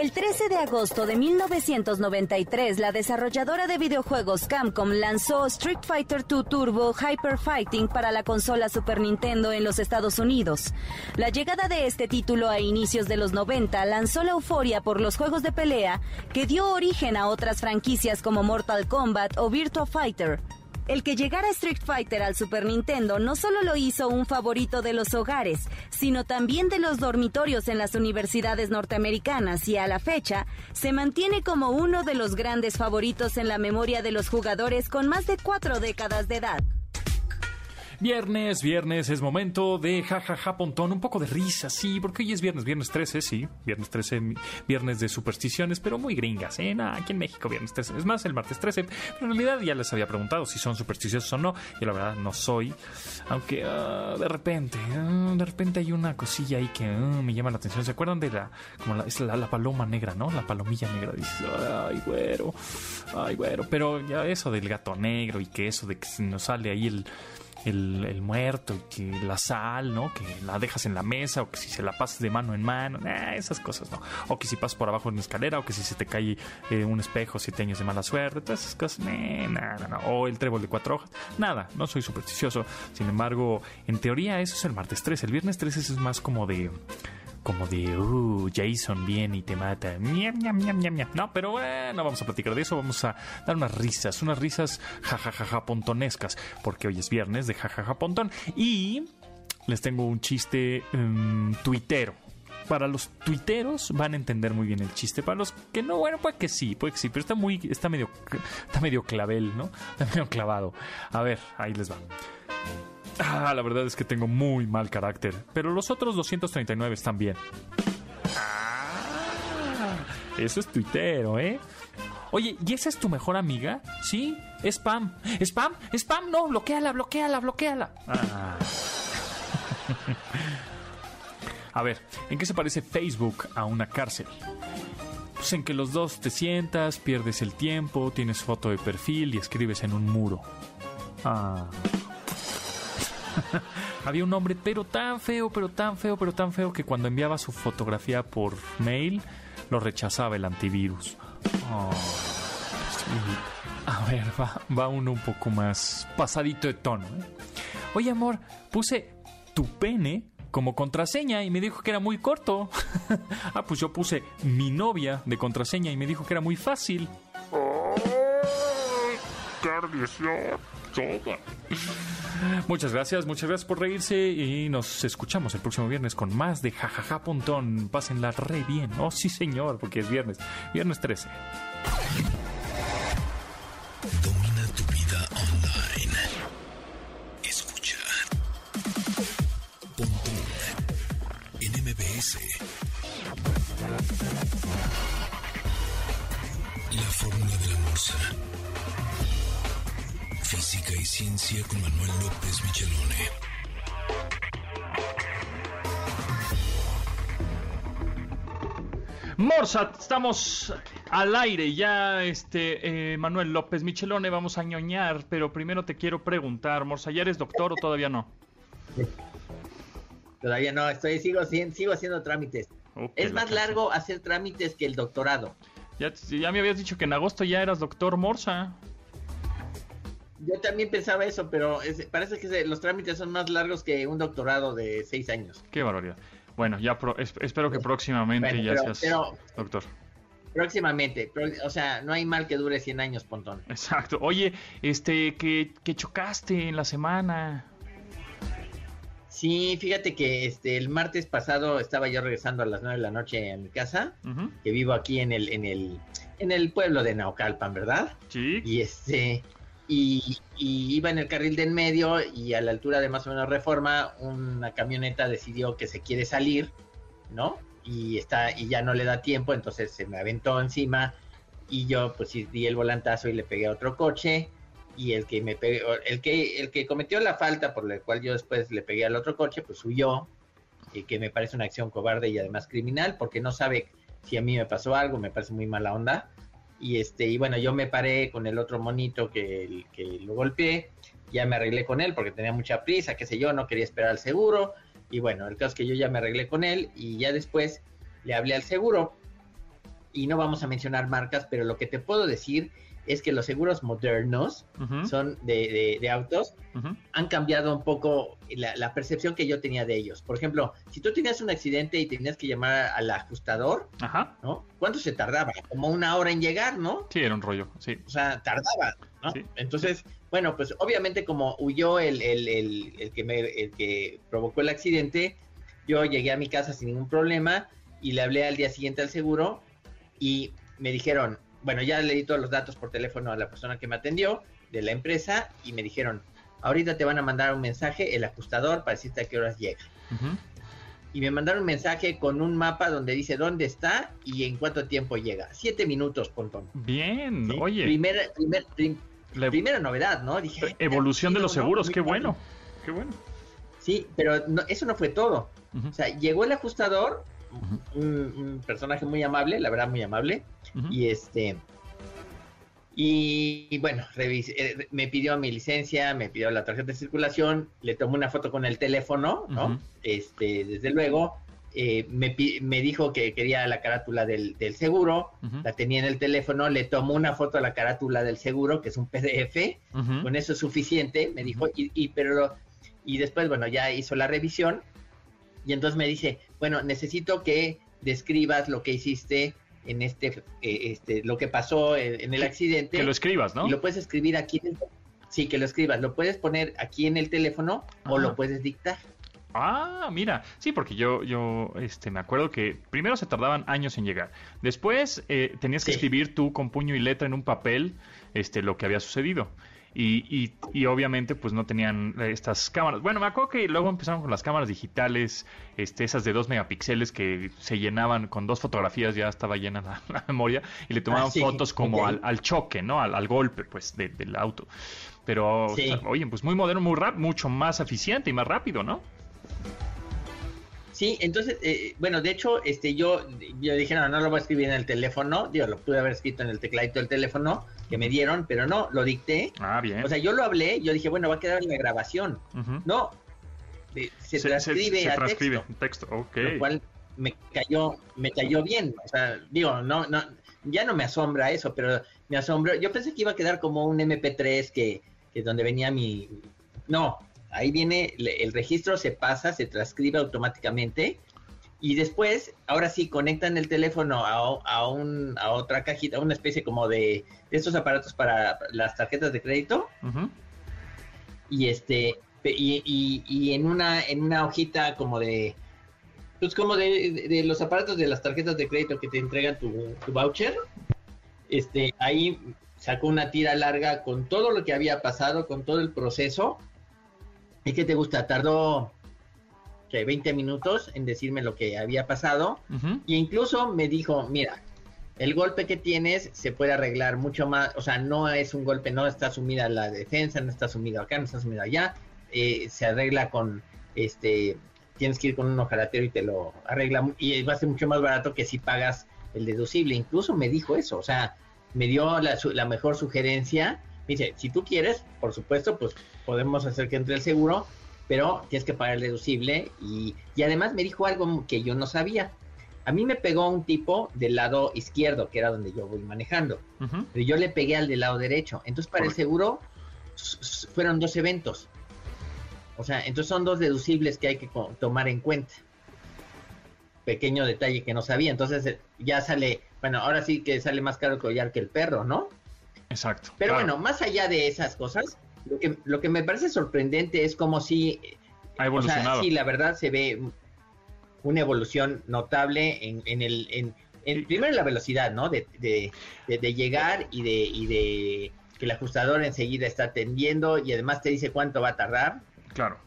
El 13 de agosto de 1993, la desarrolladora de videojuegos Capcom lanzó Street Fighter II Turbo Hyper Fighting para la consola Super Nintendo en los Estados Unidos. La llegada de este título a inicios de los 90 lanzó la euforia por los juegos de pelea que dio origen a otras franquicias como Mortal Kombat o Virtua Fighter. El que llegara Street Fighter al Super Nintendo no solo lo hizo un favorito de los hogares, sino también de los dormitorios en las universidades norteamericanas y a la fecha se mantiene como uno de los grandes favoritos en la memoria de los jugadores con más de cuatro décadas de edad. Viernes, viernes, es momento de jajaja pontón, un poco de risa, sí, porque hoy es viernes, viernes 13, sí, viernes 13, viernes de supersticiones, pero muy gringas, ¿eh? aquí en México viernes 13, es más el martes 13, pero en realidad ya les había preguntado si son supersticiosos o no, y la verdad no soy, aunque uh, de repente, uh, de repente hay una cosilla ahí que uh, me llama la atención, ¿se acuerdan de la, como la, es la, paloma negra, ¿no? La palomilla negra, dices, ay, güero, ay, güero, pero ya eso del gato negro y que eso de que nos sale ahí el el, el, muerto que la sal, ¿no? Que la dejas en la mesa o que si se la pasas de mano en mano, esas cosas, ¿no? O que si pasas por abajo de una escalera o que si se te cae eh, un espejo, siete años de mala suerte, todas esas cosas, O el trébol de cuatro hojas, nada, no soy supersticioso. Sin embargo, en teoría eso es el martes 3, el viernes 3 es más como de como de, uh, Jason viene y te mata. Miam, miam, miam, miam, miam. No, pero bueno, no vamos a platicar de eso. Vamos a dar unas risas, unas risas jajajaja pontonescas, porque hoy es viernes de jajaja pontón. Y les tengo un chiste um, tuitero. Para los tuiteros van a entender muy bien el chiste. Para los que no, bueno, pues que sí, puede que sí, pero está muy, está medio, está medio clavel, ¿no? Está medio clavado. A ver, ahí les va. Ah, la verdad es que tengo muy mal carácter, pero los otros 239 están bien. Ah, eso es tuitero, ¿eh? Oye, ¿y esa es tu mejor amiga? Sí, spam. ¿Spam? ¿Spam? No, bloqueala, bloqueala, bloqueala. Ah. A ver, ¿en qué se parece Facebook a una cárcel? Pues en que los dos te sientas, pierdes el tiempo, tienes foto de perfil y escribes en un muro. Ah. Había un hombre, pero tan feo, pero tan feo, pero tan feo que cuando enviaba su fotografía por mail lo rechazaba el antivirus. Oh, A ver, va, uno un poco más pasadito de tono. ¿eh? Oye, amor, puse tu pene como contraseña y me dijo que era muy corto. ah, pues yo puse mi novia de contraseña y me dijo que era muy fácil. Oh, Muchas gracias, muchas gracias por reírse y nos escuchamos el próximo viernes con más de jajaja pontón. Pásenla re bien. Oh, sí, señor, porque es viernes. Viernes 13. Domina tu vida online. Escucha. Pontón en MBS. La fórmula de la morsa Física y Ciencia con Manuel López Michelone. Morsa, estamos al aire ya, este, eh, Manuel López Michelone, vamos a ñoñar, pero primero te quiero preguntar, Morsa, ¿ya eres doctor o todavía no? Todavía no, estoy, sigo, sigo haciendo trámites. es más largo hacer trámites que el doctorado. Ya, ya me habías dicho que en agosto ya eras doctor Morsa. Yo también pensaba eso, pero parece que los trámites son más largos que un doctorado de seis años. Qué barbaridad. Bueno, ya espero que próximamente ya seas doctor. Próximamente, o sea, no hay mal que dure 100 años, Pontón. Exacto. Oye, este, que, chocaste en la semana. Sí, fíjate que este el martes pasado estaba yo regresando a las 9 de la noche a mi casa, que vivo aquí en el en el en el pueblo de Naucalpan, ¿verdad? Sí. Y este y, iba en el carril de en medio y a la altura de más o menos reforma una camioneta decidió que se quiere salir, ¿no? Y está y ya no le da tiempo, entonces se me aventó encima y yo pues di el volantazo y le pegué a otro coche y el que me el que el que cometió la falta por la cual yo después le pegué al otro coche pues huyó y que me parece una acción cobarde y además criminal porque no sabe si a mí me pasó algo, me parece muy mala onda y este y bueno yo me paré con el otro monito que, que lo golpeé ya me arreglé con él porque tenía mucha prisa qué sé yo no quería esperar al seguro y bueno el caso es que yo ya me arreglé con él y ya después le hablé al seguro y no vamos a mencionar marcas, pero lo que te puedo decir es que los seguros modernos son de, de, autos, han cambiado un poco la, percepción que yo tenía de ellos. Por ejemplo, si tú tenías un accidente y tenías que llamar al ajustador, ¿no? ¿Cuánto se tardaba? Como una hora en llegar, ¿no? Sí, era un rollo, sí. O sea, tardaba, ¿no? Entonces, bueno, pues obviamente como huyó el, el, el, que me, el que provocó el accidente, yo llegué a mi casa sin ningún problema y le hablé al día siguiente al seguro y me dijeron, bueno, ya le di todos los datos por teléfono a la persona que me atendió de la empresa y me dijeron, ahorita te van a mandar un mensaje, el ajustador, para decirte a qué horas llega. Y me mandaron un mensaje con un mapa donde dice dónde está y en cuánto tiempo llega. Siete minutos, Pontón. Bien, oye. Primer, Primera novedad, ¿no? Dije, evolución de los seguros, qué bueno. Qué bueno. Sí, pero eso no fue todo. O sea, llegó el ajustador, un, personaje muy amable, la verdad muy amable, y este y, bueno, eh, me pidió mi licencia, me pidió la tarjeta de circulación, le tomé una foto con el teléfono, ¿no? Este, desde luego, eh, me, me, dijo que quería la carátula del, seguro, la tenía en el teléfono, le tomó una foto a la carátula del seguro, que es un PDF, con eso es suficiente, me dijo, y, y, pero, y después, bueno, ya hizo la revisión, y entonces me dice, bueno, necesito que describas lo que hiciste en este, eh, este lo que pasó en, el accidente. Que lo escribas, ¿no? Y lo puedes escribir aquí. sí, que lo escribas. Lo puedes poner aquí en el teléfono o lo puedes dictar. Ah, mira, sí, porque yo, yo, este, me acuerdo que primero se tardaban años en llegar. Después eh, tenías que escribir tú con puño y letra en un papel, este, lo que había sucedido. Y, y, obviamente pues no tenían estas cámaras. Bueno, me acuerdo que luego empezaron con las cámaras digitales, este, esas de dos megapíxeles que se llenaban con dos fotografías, ya estaba llena la, memoria, y le tomaban ah, fotos como al, al, choque, ¿no? Al, golpe pues del auto. Pero, oye, pues muy moderno, muy rápido, mucho más eficiente y más rápido, ¿no? Sí, entonces, eh, bueno, de hecho, este, yo, yo dije, no, no lo voy a escribir en el teléfono, digo, lo pude haber escrito en el tecladito del teléfono que me dieron, pero no, lo dicté. Ah, bien. O sea, yo lo hablé, yo dije, bueno, va a quedar en la grabación. No, se, transcribe a texto. texto. ok. Lo cual me cayó, me cayó bien. O sea, digo, no, no, ya no me asombra eso, pero me asombra. Yo pensé que iba a quedar como un MP3 que, que donde venía mi. No, Ahí viene, el registro se pasa, se transcribe automáticamente y después, ahora sí, conectan el teléfono a, un, a otra cajita, una especie como de, estos aparatos para las tarjetas de crédito. Y este, y, y, en una, en una hojita como de, pues como de, los aparatos de las tarjetas de crédito que te entregan tu, tu voucher, este, ahí sacó una tira larga con todo lo que había pasado, con todo el proceso ¿Y qué te gusta? Tardó que 20 minutos en decirme lo que había pasado. Y incluso me dijo, mira, el golpe que tienes se puede arreglar mucho más. O sea, no es un golpe, no está sumida la defensa, no está sumida acá, no está sumida allá. Eh, se arregla con, este, tienes que ir con un ojalatero y te lo arregla. Y va a ser mucho más barato que si pagas el deducible. Incluso me dijo eso, o sea, me dio la, la mejor sugerencia dice, si tú quieres, por supuesto, pues podemos hacer que entre el seguro, pero tienes que pagar el deducible y, además me dijo algo que yo no sabía. A mí me pegó un tipo del lado izquierdo, que era donde yo voy manejando, pero yo le pegué al del lado derecho. Entonces para el seguro fueron dos eventos. O sea, entonces son dos deducibles que hay que tomar en cuenta. Pequeño detalle que no sabía. Entonces eh, ya sale, bueno, ahora sí que sale más caro collar que el perro, ¿no? Exacto. Pero bueno, más allá de esas cosas, lo que, lo que me parece sorprendente es como si... Ha evolucionado. sí, la verdad se ve una evolución notable en, en el... En, primero en la velocidad, ¿no? De, de, de, llegar y de, y de que el ajustador enseguida está atendiendo y además te dice cuánto va a tardar. Claro.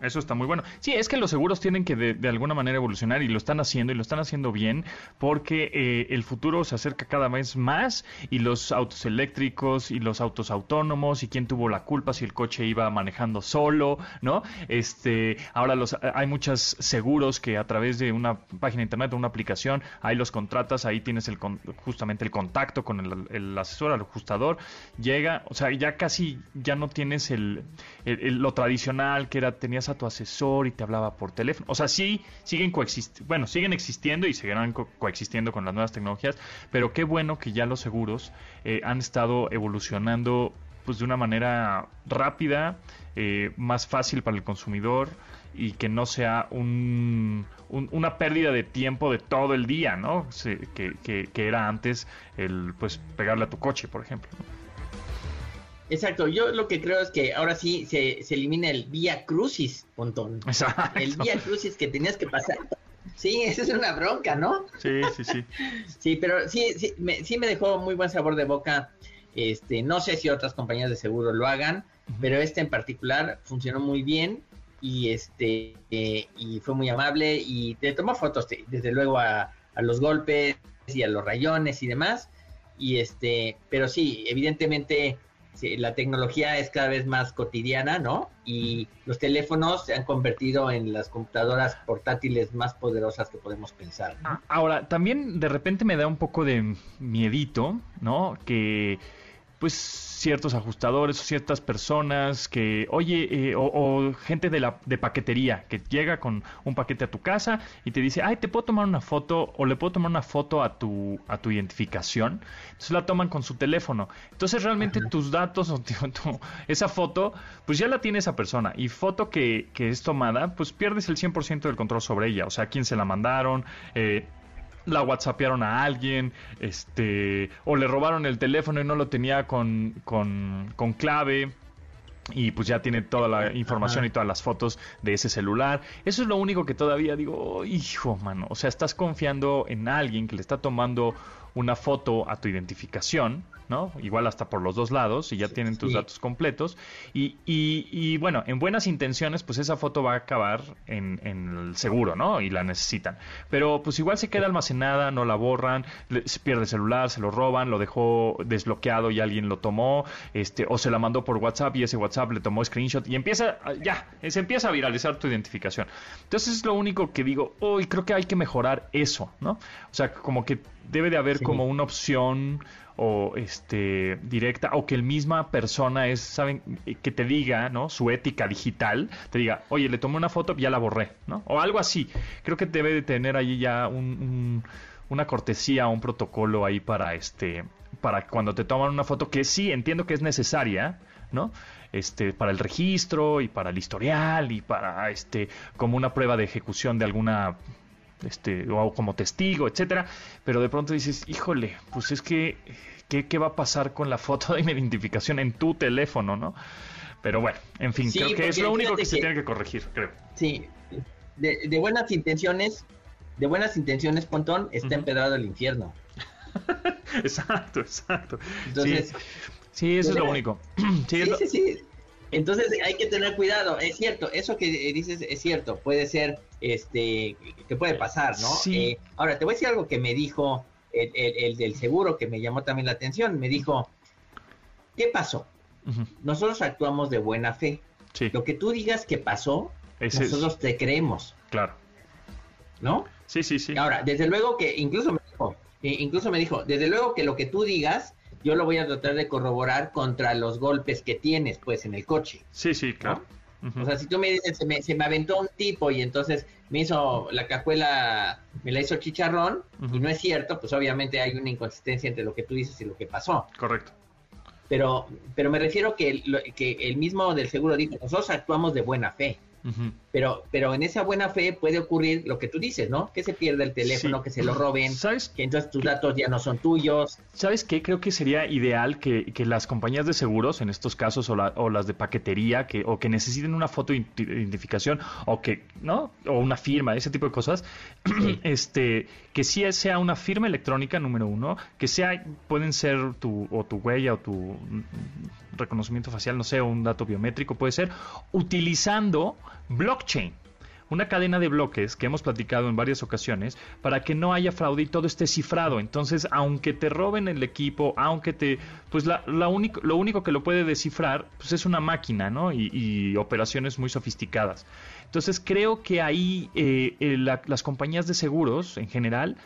Eso está muy bueno. Sí, es que los seguros tienen que de, alguna manera evolucionar y lo están haciendo y lo están haciendo bien porque eh, el futuro se acerca cada vez más y los autos eléctricos y los autos autónomos y quién tuvo la culpa si el coche iba manejando solo, ¿no? Este, ahora los hay muchos seguros que a través de una página de internet o una aplicación ahí los contratas, ahí tienes el justamente el contacto con el, asesor, el ajustador, llega, o sea, ya casi ya no tienes el, lo tradicional que era tenías a tu asesor y te hablaba por teléfono. O sea, sí siguen coexistiendo, bueno, siguen existiendo y seguirán coexistiendo con las nuevas tecnologías, pero qué bueno que ya los seguros eh, han estado evolucionando pues de una manera rápida, eh, más fácil para el consumidor y que no sea un, una pérdida de tiempo de todo el día, ¿no? que, que, era antes el pues pegarle a tu coche, por ejemplo. Exacto, yo lo que creo es que ahora sí se, se elimina el vía crucis, montón. Exacto. El vía crucis que tenías que pasar. Sí, esa es una bronca, ¿no? Sí, sí, sí. sí, pero sí, sí me, sí me dejó muy buen sabor de boca. Este, no sé si otras compañías de seguro lo hagan, pero este en particular funcionó muy bien y este eh, y fue muy amable y te tomó fotos desde luego a, a los golpes y a los rayones y demás y este pero sí evidentemente la tecnología es cada vez más cotidiana, ¿no? Y los teléfonos se han convertido en las computadoras portátiles más poderosas que podemos pensar. Ahora, también de repente me da un poco de miedito, ¿no? Que pues ciertos ajustadores o ciertas personas que, oye, eh, o, gente de la de paquetería que llega con un paquete a tu casa y te dice, ay, te puedo tomar una foto o le puedo tomar una foto a tu a tu identificación. Entonces la toman con su teléfono. Entonces realmente tus datos o esa foto, pues ya la tiene esa persona y foto que, que es tomada, pues pierdes el 100% del control sobre ella. O sea, quién se la mandaron, eh, la whatsappearon a alguien, este, o le robaron el teléfono y no lo tenía con, con, con clave y pues ya tiene toda la información y todas las fotos de ese celular. Eso es lo único que todavía digo, hijo, mano, o sea, estás confiando en alguien que le está tomando una foto a tu identificación, ¿no? Igual hasta por los dos lados y ya tienen tus datos completos. Y, y, bueno, en buenas intenciones, pues esa foto va a acabar en, el seguro, ¿no? Y la necesitan. Pero pues igual se queda almacenada, no la borran, se pierde el celular, se lo roban, lo dejó desbloqueado y alguien lo tomó, este, o se la mandó por WhatsApp y ese WhatsApp le tomó screenshot y empieza, ya, se empieza a viralizar tu identificación. Entonces es lo único que digo, hoy creo que hay que mejorar eso, ¿no? O sea, como que debe de haber como una opción o este directa o que el misma persona es saben que te diga no su ética digital te diga oye le tomé una foto ya la borré no o algo así. Creo que debe de tener ahí ya un, una cortesía un protocolo ahí para este para cuando te toman una foto que sí entiendo que es necesaria no este para el registro y para el historial y para este como una prueba de ejecución de alguna este, o como testigo, etcétera, pero de pronto dices, híjole, pues es que, ¿qué, va a pasar con la foto de mi identificación en tu teléfono, no? Pero bueno, en fin, creo que es lo único que, se tiene que corregir, creo. Sí, de, buenas intenciones, de buenas intenciones, Pontón, está empedrado el infierno. exacto, exacto. Entonces, sí, eso es lo único. sí, sí, sí. Entonces hay que tener cuidado, es cierto, eso que dices es cierto, puede ser, este, que puede pasar, ¿no? Sí. Eh, ahora, te voy a decir algo que me dijo el, del seguro, que me llamó también la atención, me dijo, ¿qué pasó? Nosotros actuamos de buena fe. Sí. Lo que tú digas que pasó, nosotros te creemos. Claro. ¿No? Sí, sí, sí. Ahora, desde luego que incluso me dijo, incluso me dijo, desde luego que lo que tú digas yo lo voy a tratar de corroborar contra los golpes que tienes, pues, en el coche. Sí, sí, claro. O sea, si tú me dices, se me, se me, aventó un tipo y entonces me hizo la cajuela, me la hizo chicharrón, y no es cierto, pues obviamente hay una inconsistencia entre lo que tú dices y lo que pasó. Correcto. Pero, pero me refiero que, que el mismo del seguro dijo, nosotros actuamos de buena fe. Pero, pero en esa buena fe puede ocurrir lo que tú dices, ¿no? Que se pierda el teléfono, que se lo roben, ¿Sabes? que entonces tus datos ya no son tuyos. ¿Sabes qué? Creo que sería ideal que, las compañías de seguros, en estos casos, o, o, las de paquetería, que, o que necesiten una foto de identificación, o que, ¿no? O una firma, ese tipo de cosas, este, que sí sea una firma electrónica, número uno, que sea, pueden ser tu, o tu huella, o tu reconocimiento facial, no sé, un dato biométrico, puede ser, utilizando blockchain una cadena de bloques que hemos platicado en varias ocasiones para que no haya fraude y todo esté cifrado. Entonces, aunque te roben el equipo, aunque te, pues la, único, lo único que lo puede descifrar, pues es una máquina, ¿no? Y, operaciones muy sofisticadas. Entonces, creo que ahí eh, eh, las compañías de seguros en general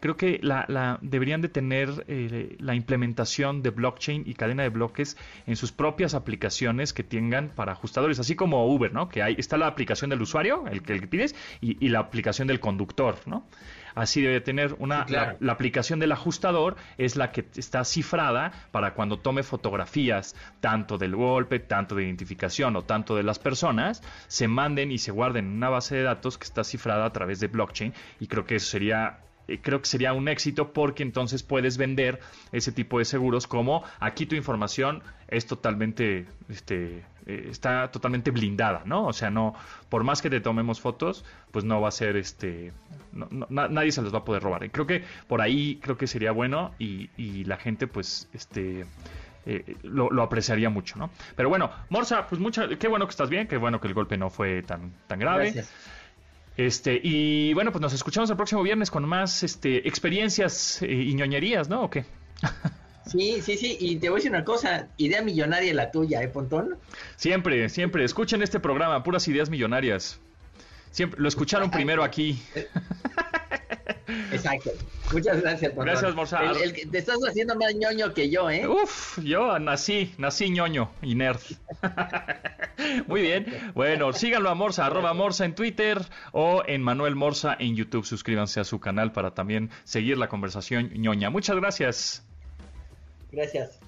creo que la, deberían de tener eh, la implementación de blockchain y cadena de bloques en sus propias aplicaciones que tengan para ajustadores, así como Uber, ¿no? Que hay, está la aplicación del usuario, el que, el que pides, y, y la aplicación del conductor, ¿no? Así debe tener una la, aplicación del ajustador es la que está cifrada para cuando tome fotografías tanto del golpe, tanto de identificación o tanto de las personas, se manden y se guarden en una base de datos que está cifrada a través de blockchain y creo que eso sería eh, creo que sería un éxito porque entonces puedes vender ese tipo de seguros como aquí tu información es totalmente este eh, está totalmente blindada, ¿no? O sea, no, por más que te tomemos fotos, pues no va a ser este, nadie se los va a poder robar. Y creo que por ahí creo que sería bueno y, la gente, pues, este, eh, lo, apreciaría mucho, ¿no? Pero bueno, Morsa, pues mucha, qué bueno que estás bien, qué bueno que el golpe no fue tan, tan grave. Este, y bueno, pues nos escuchamos el próximo viernes con más este, experiencias eh, y ñoñerías, ¿no? ¿O qué? Sí, sí, sí, y te voy a decir una cosa, idea millonaria la tuya, ¿eh, Pontón? Siempre, siempre, escuchen este programa, puras ideas millonarias. Siempre, lo escucharon primero aquí. Exacto. Muchas gracias, Pontón. Gracias, Morsa. te estás haciendo más ñoño que yo, ¿eh? Uf, yo nací, nací ñoño y nerd. Muy bien. Bueno, síganlo a Morsa, arroba Morsa en Twitter o en Manuel Morsa en YouTube. Suscríbanse a su canal para también seguir la conversación ñoña. Muchas gracias. Gracias.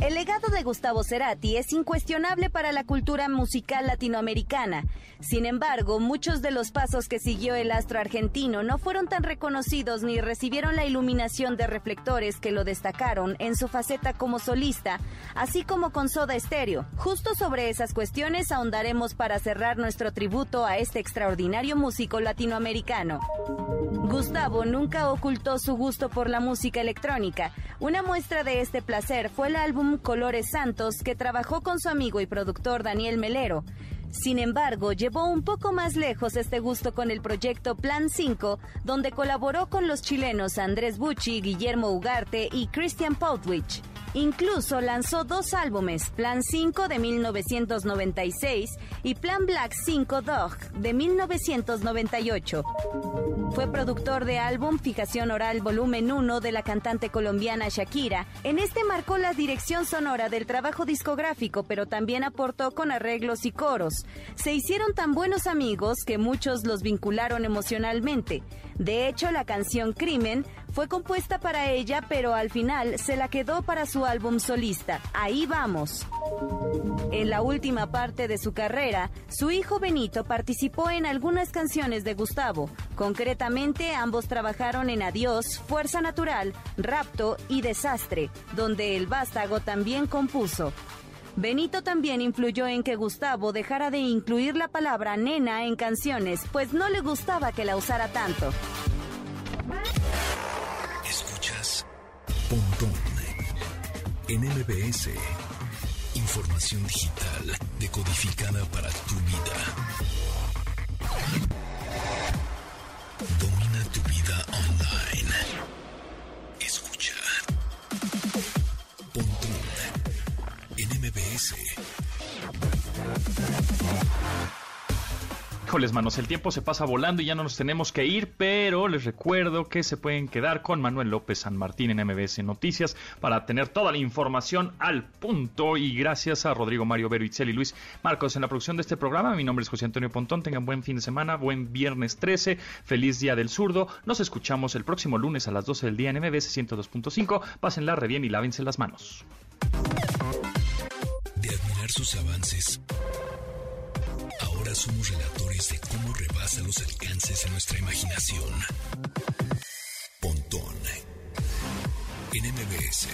El legado de Gustavo Cerati es incuestionable para la cultura musical latinoamericana. Sin embargo, muchos de los pasos que siguió el astro argentino no fueron tan reconocidos ni recibieron la iluminación de reflectores que lo destacaron en su faceta como solista, así como con Soda Stereo. Justo sobre esas cuestiones ahondaremos para cerrar nuestro tributo a este extraordinario músico latinoamericano. Gustavo nunca ocultó su gusto por la música electrónica. Una muestra de este placer fue el álbum Colores Santos que trabajó con su amigo y productor Daniel Melero. Sin embargo, llevó un poco más lejos este gusto con el proyecto Plan 5, donde colaboró con los chilenos Andrés Bucci, Guillermo Ugarte y Christian Poutwich. Incluso lanzó dos álbumes, Plan 5 de 1996 y Plan Black 5 Dog de 1998. Fue productor de álbum Fijación Oral Volumen 1 de la cantante colombiana Shakira. En este marcó la dirección sonora del trabajo discográfico, pero también aportó con arreglos y coros. Se hicieron tan buenos amigos que muchos los vincularon emocionalmente. De hecho, la canción Crimen fue compuesta para ella, pero al final se la quedó para su álbum solista. Ahí vamos. En la última parte de su carrera, su hijo Benito participó en algunas canciones de Gustavo. Concretamente, ambos trabajaron en Adiós, Fuerza Natural, Rapto y Desastre, donde el vástago también compuso. Benito también influyó en que Gustavo dejara de incluir la palabra nena en canciones, pues no le gustaba que la usara tanto. En MBS. Información digital decodificada para tu vida. Domina tu vida online. Escucha. Pontón en MBS. Híjoles, manos, el tiempo se pasa volando y ya no nos tenemos que ir, pero les recuerdo que se pueden quedar con Manuel López San Martín en MBS Noticias para tener toda la información al punto. Y gracias a Rodrigo Mario Vero, Itzel y Luis Marcos en la producción de este programa. Mi nombre es José Antonio Pontón. Tengan buen fin de semana, buen viernes 13, feliz día del zurdo. Nos escuchamos el próximo lunes a las 12 del día en MBS 102.5. Pásenla re bien y lávense las manos. De admirar sus avances Somos relatores de cómo rebasa los alcances de nuestra imaginación. Pontón en MBS.